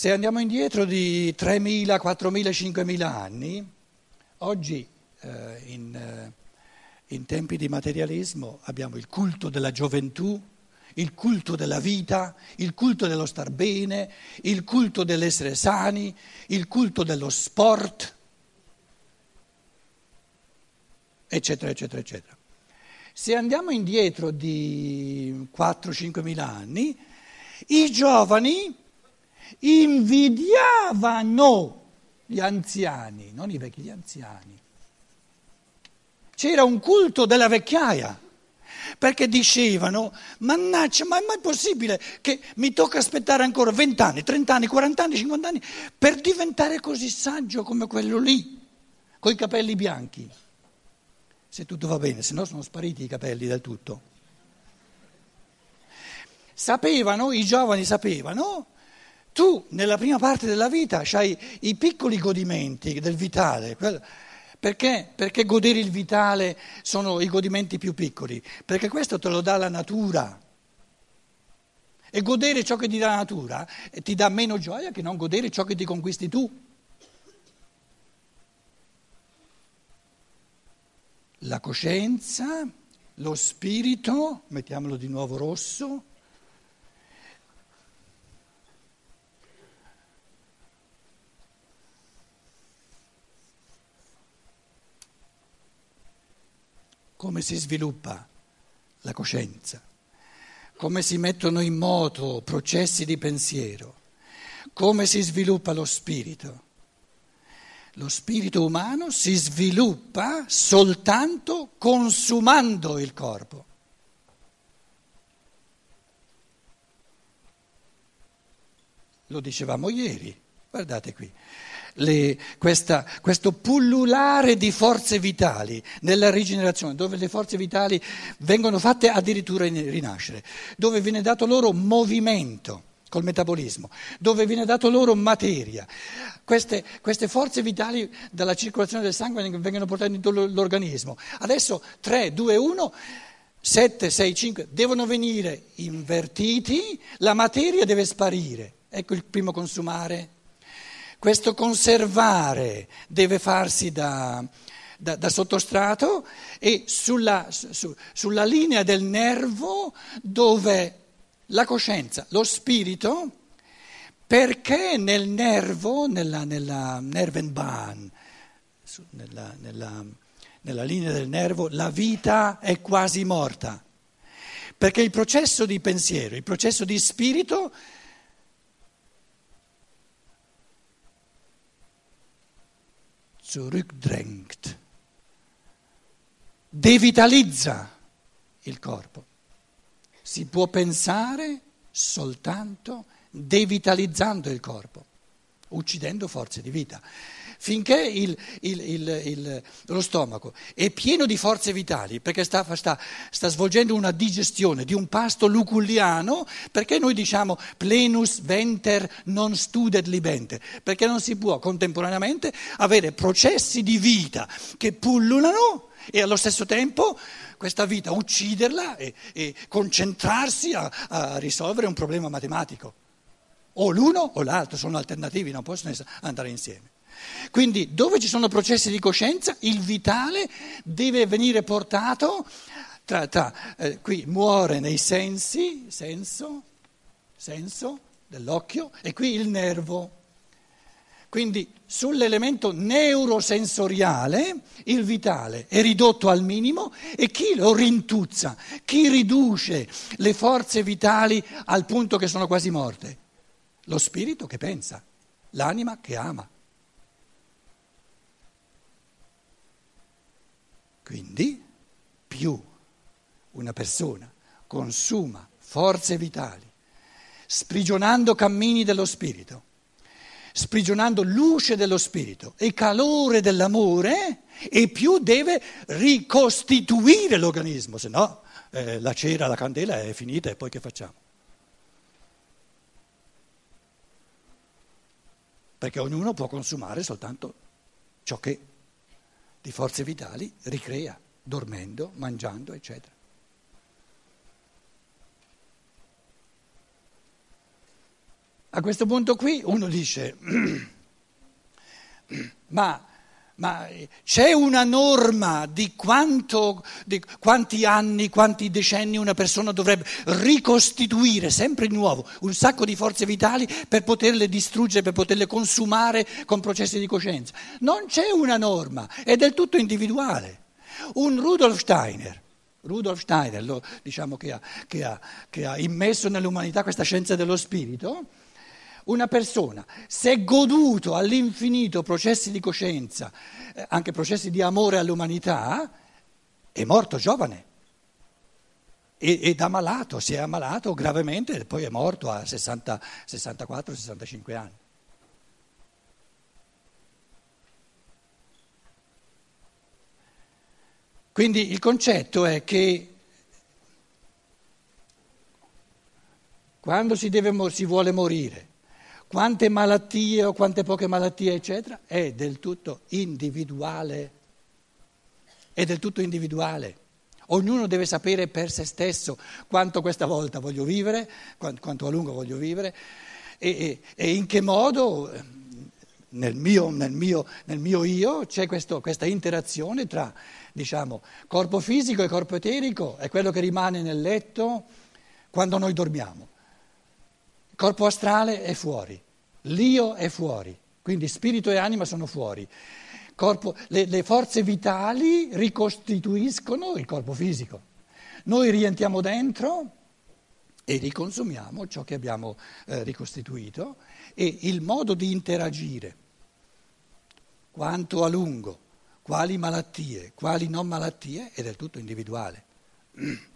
Se andiamo indietro di 3.000, 4.000, 5.000 anni, oggi eh, in, eh, in tempi di materialismo abbiamo il culto della gioventù, il culto della vita, il culto dello star bene, il culto dell'essere sani, il culto dello sport, eccetera, eccetera, eccetera. Se andiamo indietro di 4-5 mila anni, i giovani invidiavano gli anziani, non i vecchi, gli anziani. C'era un culto della vecchiaia, perché dicevano, mannaggia, ma è possibile che mi tocca aspettare ancora 20 anni, 30 anni, 40 anni, 50 anni per diventare così saggio come quello lì, con i capelli bianchi? Se tutto va bene, se no sono spariti i capelli del tutto. Sapevano, i giovani sapevano, tu nella prima parte della vita hai i piccoli godimenti del vitale. Perché? Perché godere il vitale sono i godimenti più piccoli? Perché questo te lo dà la natura. E godere ciò che ti dà la natura eh, ti dà meno gioia che non godere ciò che ti conquisti tu. La coscienza, lo spirito, mettiamolo di nuovo rosso, come si sviluppa la coscienza, come si mettono in moto processi di pensiero, come si sviluppa lo spirito. Lo spirito umano si sviluppa soltanto consumando il corpo. Lo dicevamo ieri, guardate qui le, questa, questo pullulare di forze vitali nella rigenerazione, dove le forze vitali vengono fatte addirittura rinascere, dove viene dato loro movimento col metabolismo, dove viene dato loro materia. Queste, queste, forze vitali dalla circolazione del sangue vengono portate in tutto l'organismo. Adesso 3, 2, 1, 7, 6, 5 devono venire invertiti, la materia deve sparire. Ecco il primo consumare questo conservare deve farsi da, da, da sottostrato e sulla, su, sulla linea del nervo dove la coscienza, lo spirito, perché nel nervo, nella, nella Nervenbahn, nella, nella, nella linea del nervo, la vita è quasi morta. Perché il processo di pensiero, il processo di spirito zurückdrängt, devitalizza il corpo. Si può pensare soltanto devitalizzando il corpo, uccidendo forze di vita finché il, il, il, lo stomaco è pieno di forze vitali, perché sta, sta, sta, svolgendo una digestione di un pasto luculliano, perché noi diciamo plenus venter non studet libente, perché non si può contemporaneamente avere processi di vita che pullulano e allo stesso tempo questa vita ucciderla e, e concentrarsi a, a risolvere un problema matematico. O l'uno o l'altro sono alternativi, non possono andare insieme. Quindi dove ci sono processi di coscienza, il vitale deve venire portato, tra, tra, eh, qui muore nei sensi, senso, senso dell'occhio, e qui il nervo. Quindi sull'elemento neurosensoriale il vitale è ridotto al minimo e chi lo rintuzza, chi riduce le forze vitali al punto che sono quasi morte? Lo spirito che pensa, l'anima che ama. Quindi più una persona consuma forze vitali, sprigionando cammini dello spirito, sprigionando luce dello spirito e calore dell'amore, e più deve ricostituire l'organismo, se no eh, la cera, la candela è finita e poi che facciamo? Perché ognuno può consumare soltanto ciò che di forze vitali ricrea, dormendo, mangiando, eccetera. A questo punto qui uno dice, ma, ma, c'è una norma di, quanto, di quanti anni, quanti decenni una persona dovrebbe ricostituire sempre di nuovo un sacco di forze vitali per poterle distruggere, per poterle consumare con processi di coscienza? Non c'è una norma, è del tutto individuale. Un Rudolf Steiner Rudolf Steiner, lo, diciamo che ha, che, ha, che ha, immesso nell'umanità questa scienza dello spirito, una persona, se è goduto all'infinito processi di coscienza, eh, anche processi di amore all'umanità, è morto giovane. Ed ammalato, si è ammalato gravemente e poi è morto a 64-65 anni. Quindi il concetto è che quando si, deve, si vuole morire, quante malattie o quante poche malattie, eccetera, è del tutto individuale. È del tutto individuale. Ognuno deve sapere per se stesso quanto questa volta voglio vivere, quanto a lungo voglio vivere e, e, e in che modo nel mio, nel mio, nel mio io c'è questo, questa interazione tra diciamo, corpo fisico e corpo eterico, è quello che rimane nel letto quando noi dormiamo. Corpo astrale è fuori, l'io è fuori, quindi spirito e anima sono fuori. Corpo, le, le forze vitali ricostituiscono il corpo fisico. Noi rientriamo dentro e riconsumiamo ciò che abbiamo eh, ricostituito e il modo di interagire, quanto a lungo, quali malattie, quali non malattie, è del tutto individuale.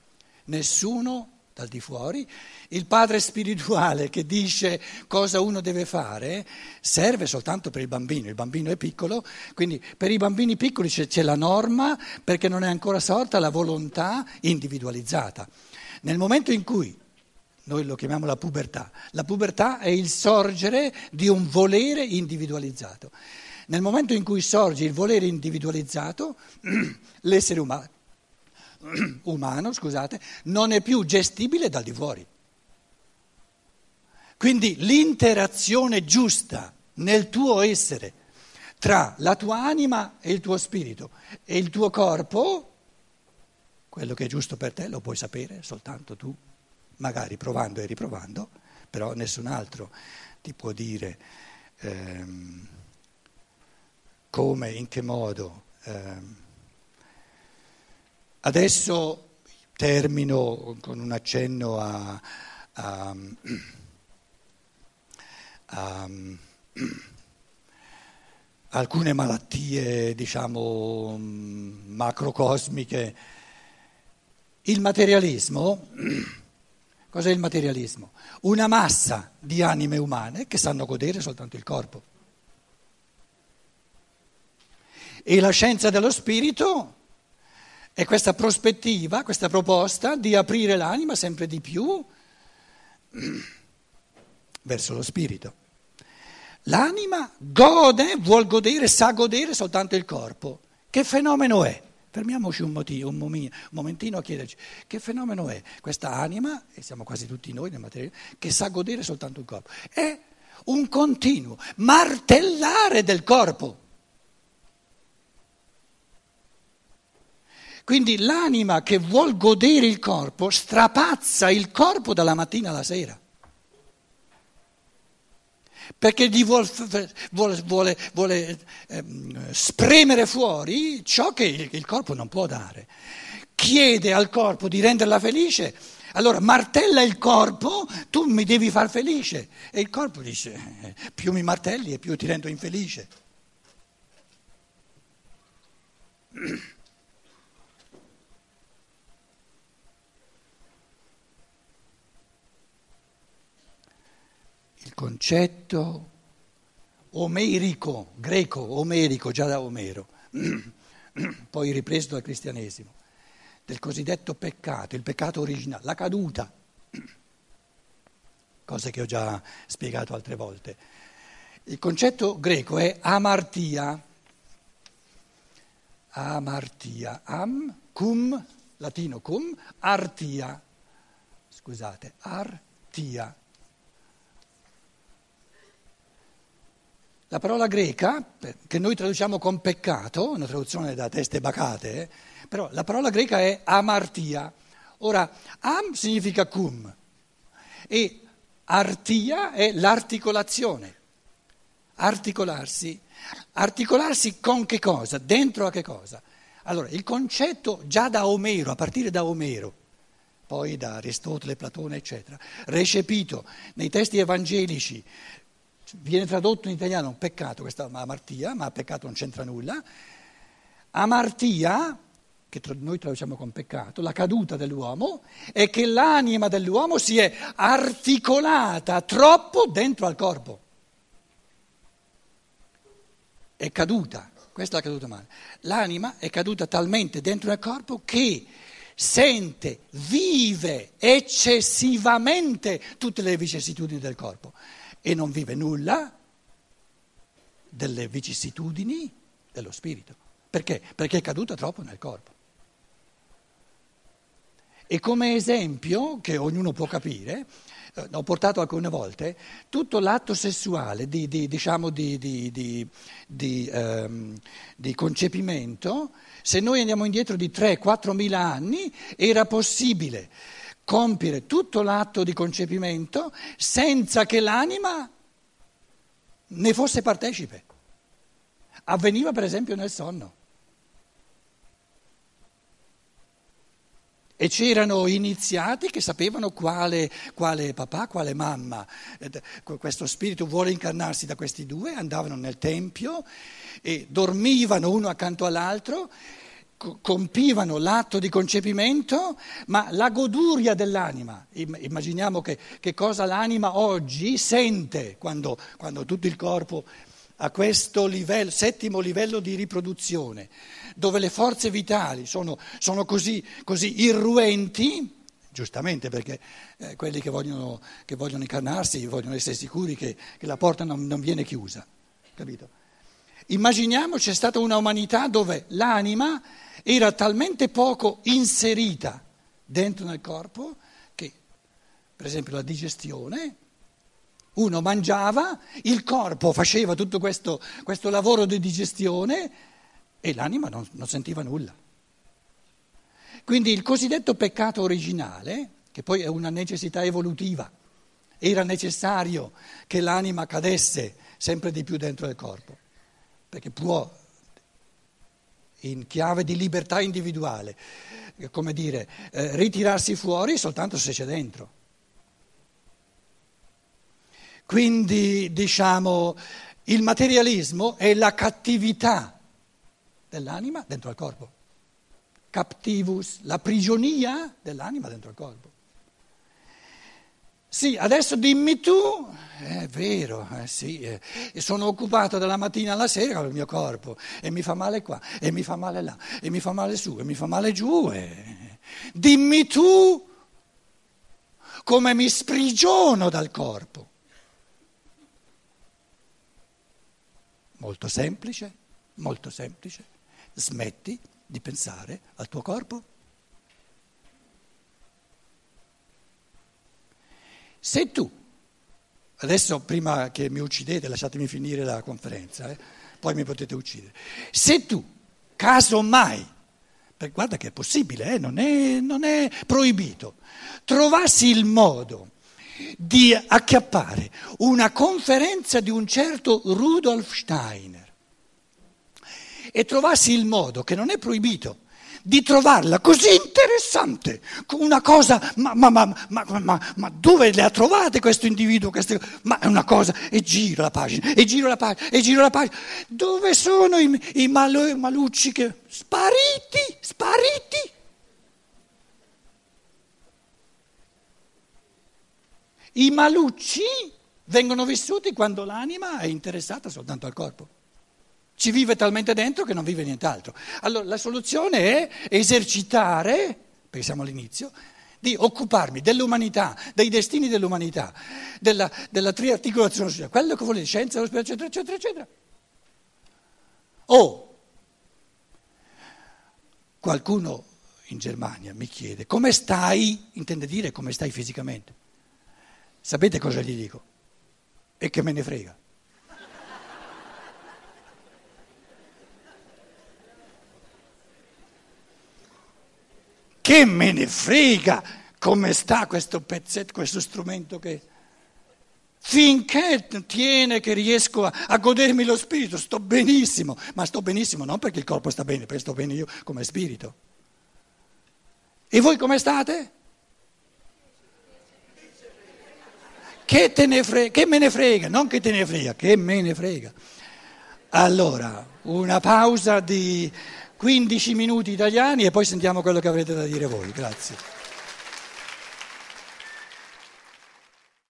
Nessuno dal di fuori, il padre spirituale che dice cosa uno deve fare serve soltanto per il bambino, il bambino è piccolo, quindi per i bambini piccoli c'è, c'è la norma perché non è ancora sorta la volontà individualizzata. Nel momento in cui noi lo chiamiamo la pubertà. La pubertà è il sorgere di un volere individualizzato. Nel momento in cui sorge il volere individualizzato, l'essere umano, umano scusate, non è più gestibile dal di fuori. Quindi l'interazione giusta nel tuo essere tra la tua anima e il tuo spirito e il tuo corpo, quello che è giusto per te lo puoi sapere soltanto tu magari provando e riprovando, però nessun altro ti può dire ehm, come, in che modo. Ehm. Adesso termino con un accenno a, a, a alcune malattie, diciamo, macrocosmiche. Il materialismo Cos'è il materialismo? Una massa di anime umane che sanno godere soltanto il corpo. E la scienza dello spirito è questa prospettiva, questa proposta di aprire l'anima sempre di più verso lo spirito. L'anima gode, vuol godere, sa godere soltanto il corpo. Che fenomeno è? Fermiamoci un, motivo, un, momentino a chiederci che fenomeno è questa anima, e siamo quasi tutti noi nel materiale, che sa godere soltanto il corpo. È un continuo martellare del corpo. Quindi l'anima che vuol godere il corpo strapazza il corpo dalla mattina alla sera perché gli vuole, vuole, vuole, vuole ehm, spremere fuori ciò che il, il corpo non può dare. Chiede al corpo di renderla felice, allora martella il corpo, tu mi devi far felice. E il corpo dice, eh, più mi martelli e più ti rendo infelice. il concetto? Omerico, greco, omerico, già da Omero, poi ripreso dal cristianesimo, del cosiddetto peccato, il peccato originale, la caduta, cose che ho già spiegato altre volte. Il concetto greco è amartia, amartia, am, cum, latino cum, artia, scusate, artia La parola greca, che noi traduciamo con peccato, una traduzione da teste bacate, però la parola greca è amartia. Ora, am significa cum e artia è l'articolazione. Articolarsi. Articolarsi con che cosa? Dentro a che cosa? Allora, il concetto già da Omero, a partire da Omero, poi da Aristotele, Platone, eccetera, recepito nei testi evangelici, viene tradotto in italiano peccato, questa amartia, ma peccato non c'entra nulla. Amartia, che noi traduciamo con peccato, la caduta dell'uomo, è che l'anima dell'uomo si è articolata troppo dentro al corpo. È caduta, questa è la caduta male. L'anima è caduta talmente dentro al corpo che sente, vive eccessivamente tutte le vicissitudini del corpo e non vive nulla delle vicissitudini dello spirito. Perché? Perché è caduta troppo nel corpo. E come esempio, che ognuno può capire, eh, ho portato alcune volte, tutto l'atto sessuale di, di, diciamo di, di ehm, concepimento, se noi andiamo indietro di 3-4 mila anni, era possibile compiere tutto l'atto di concepimento senza che l'anima ne fosse partecipe. Avveniva per esempio nel sonno. E c'erano iniziati che sapevano quale, quale, papà, quale mamma, questo spirito vuole incarnarsi da questi due, andavano nel tempio e dormivano uno accanto all'altro, compivano l'atto di concepimento, ma la goduria dell'anima, immaginiamo che, che cosa l'anima oggi sente quando, quando tutto il corpo a questo livello, settimo livello di riproduzione, dove le forze vitali sono, sono così, così, irruenti, giustamente perché eh, quelli che vogliono, che vogliono, incarnarsi vogliono essere sicuri che, che la porta non, non viene chiusa, capito? Immaginiamo c'è stata una umanità dove l'anima era talmente poco inserita dentro nel corpo che, per esempio, la digestione uno mangiava, il corpo faceva tutto questo, questo lavoro di digestione e l'anima non, non sentiva nulla. Quindi il cosiddetto peccato originale, che poi è una necessità evolutiva, era necessario che l'anima cadesse sempre di più dentro il corpo, perché può, in chiave di libertà individuale, come dire, eh, ritirarsi fuori soltanto se c'è dentro. Quindi diciamo il materialismo è la cattività dell'anima dentro al corpo. Captivus, la prigionia dell'anima dentro al corpo. Sì, adesso dimmi tu, è vero, eh, sì, eh, sono occupato dalla mattina alla sera con il mio corpo e mi fa male qua, e mi fa male là, e mi fa male su, e mi fa male giù. Eh. Dimmi tu come mi sprigiono dal corpo. Molto semplice, molto semplice. Smetti di pensare al tuo corpo. Se tu, adesso prima che mi uccidete, lasciatemi finire la conferenza, eh, poi mi potete uccidere, se tu, caso mai, guarda che è possibile, eh, non, è, non è proibito, trovassi il modo di acchiappare una conferenza di un certo Rudolf Steiner e trovassi il modo, che non è proibito, di trovarla così interessante, una cosa, ma, ma, ma, ma, dove le ha trovate questo individuo? Queste, ma è una cosa, e giro la pagina, e giro la pagina, e giro la pagina, dove sono i, i malu, malucci che... Spariti, spariti. I malucci vengono vissuti quando l'anima è interessata soltanto al corpo. Ci vive talmente dentro che non vive nient'altro. Allora la soluzione è esercitare, perché siamo all'inizio, di occuparmi dell'umanità, dei destini dell'umanità, della, della triarticolazione sociale, quello che vuole scienza, eccetera, eccetera, eccetera. O qualcuno in Germania mi chiede come stai, intende dire come stai fisicamente. Sapete cosa gli dico? E che me ne frega. Che me ne frega come sta questo pezzetto, questo strumento che... Finché tiene che riesco a, a, godermi lo spirito, sto benissimo, ma sto benissimo non perché il corpo sta bene, perché sto bene io come spirito. E voi come state? Che, frega, che me ne frega, non che te ne frega, che me ne frega. Allora, una pausa di 15 minuti italiani e poi sentiamo quello che avrete da dire voi. Grazie.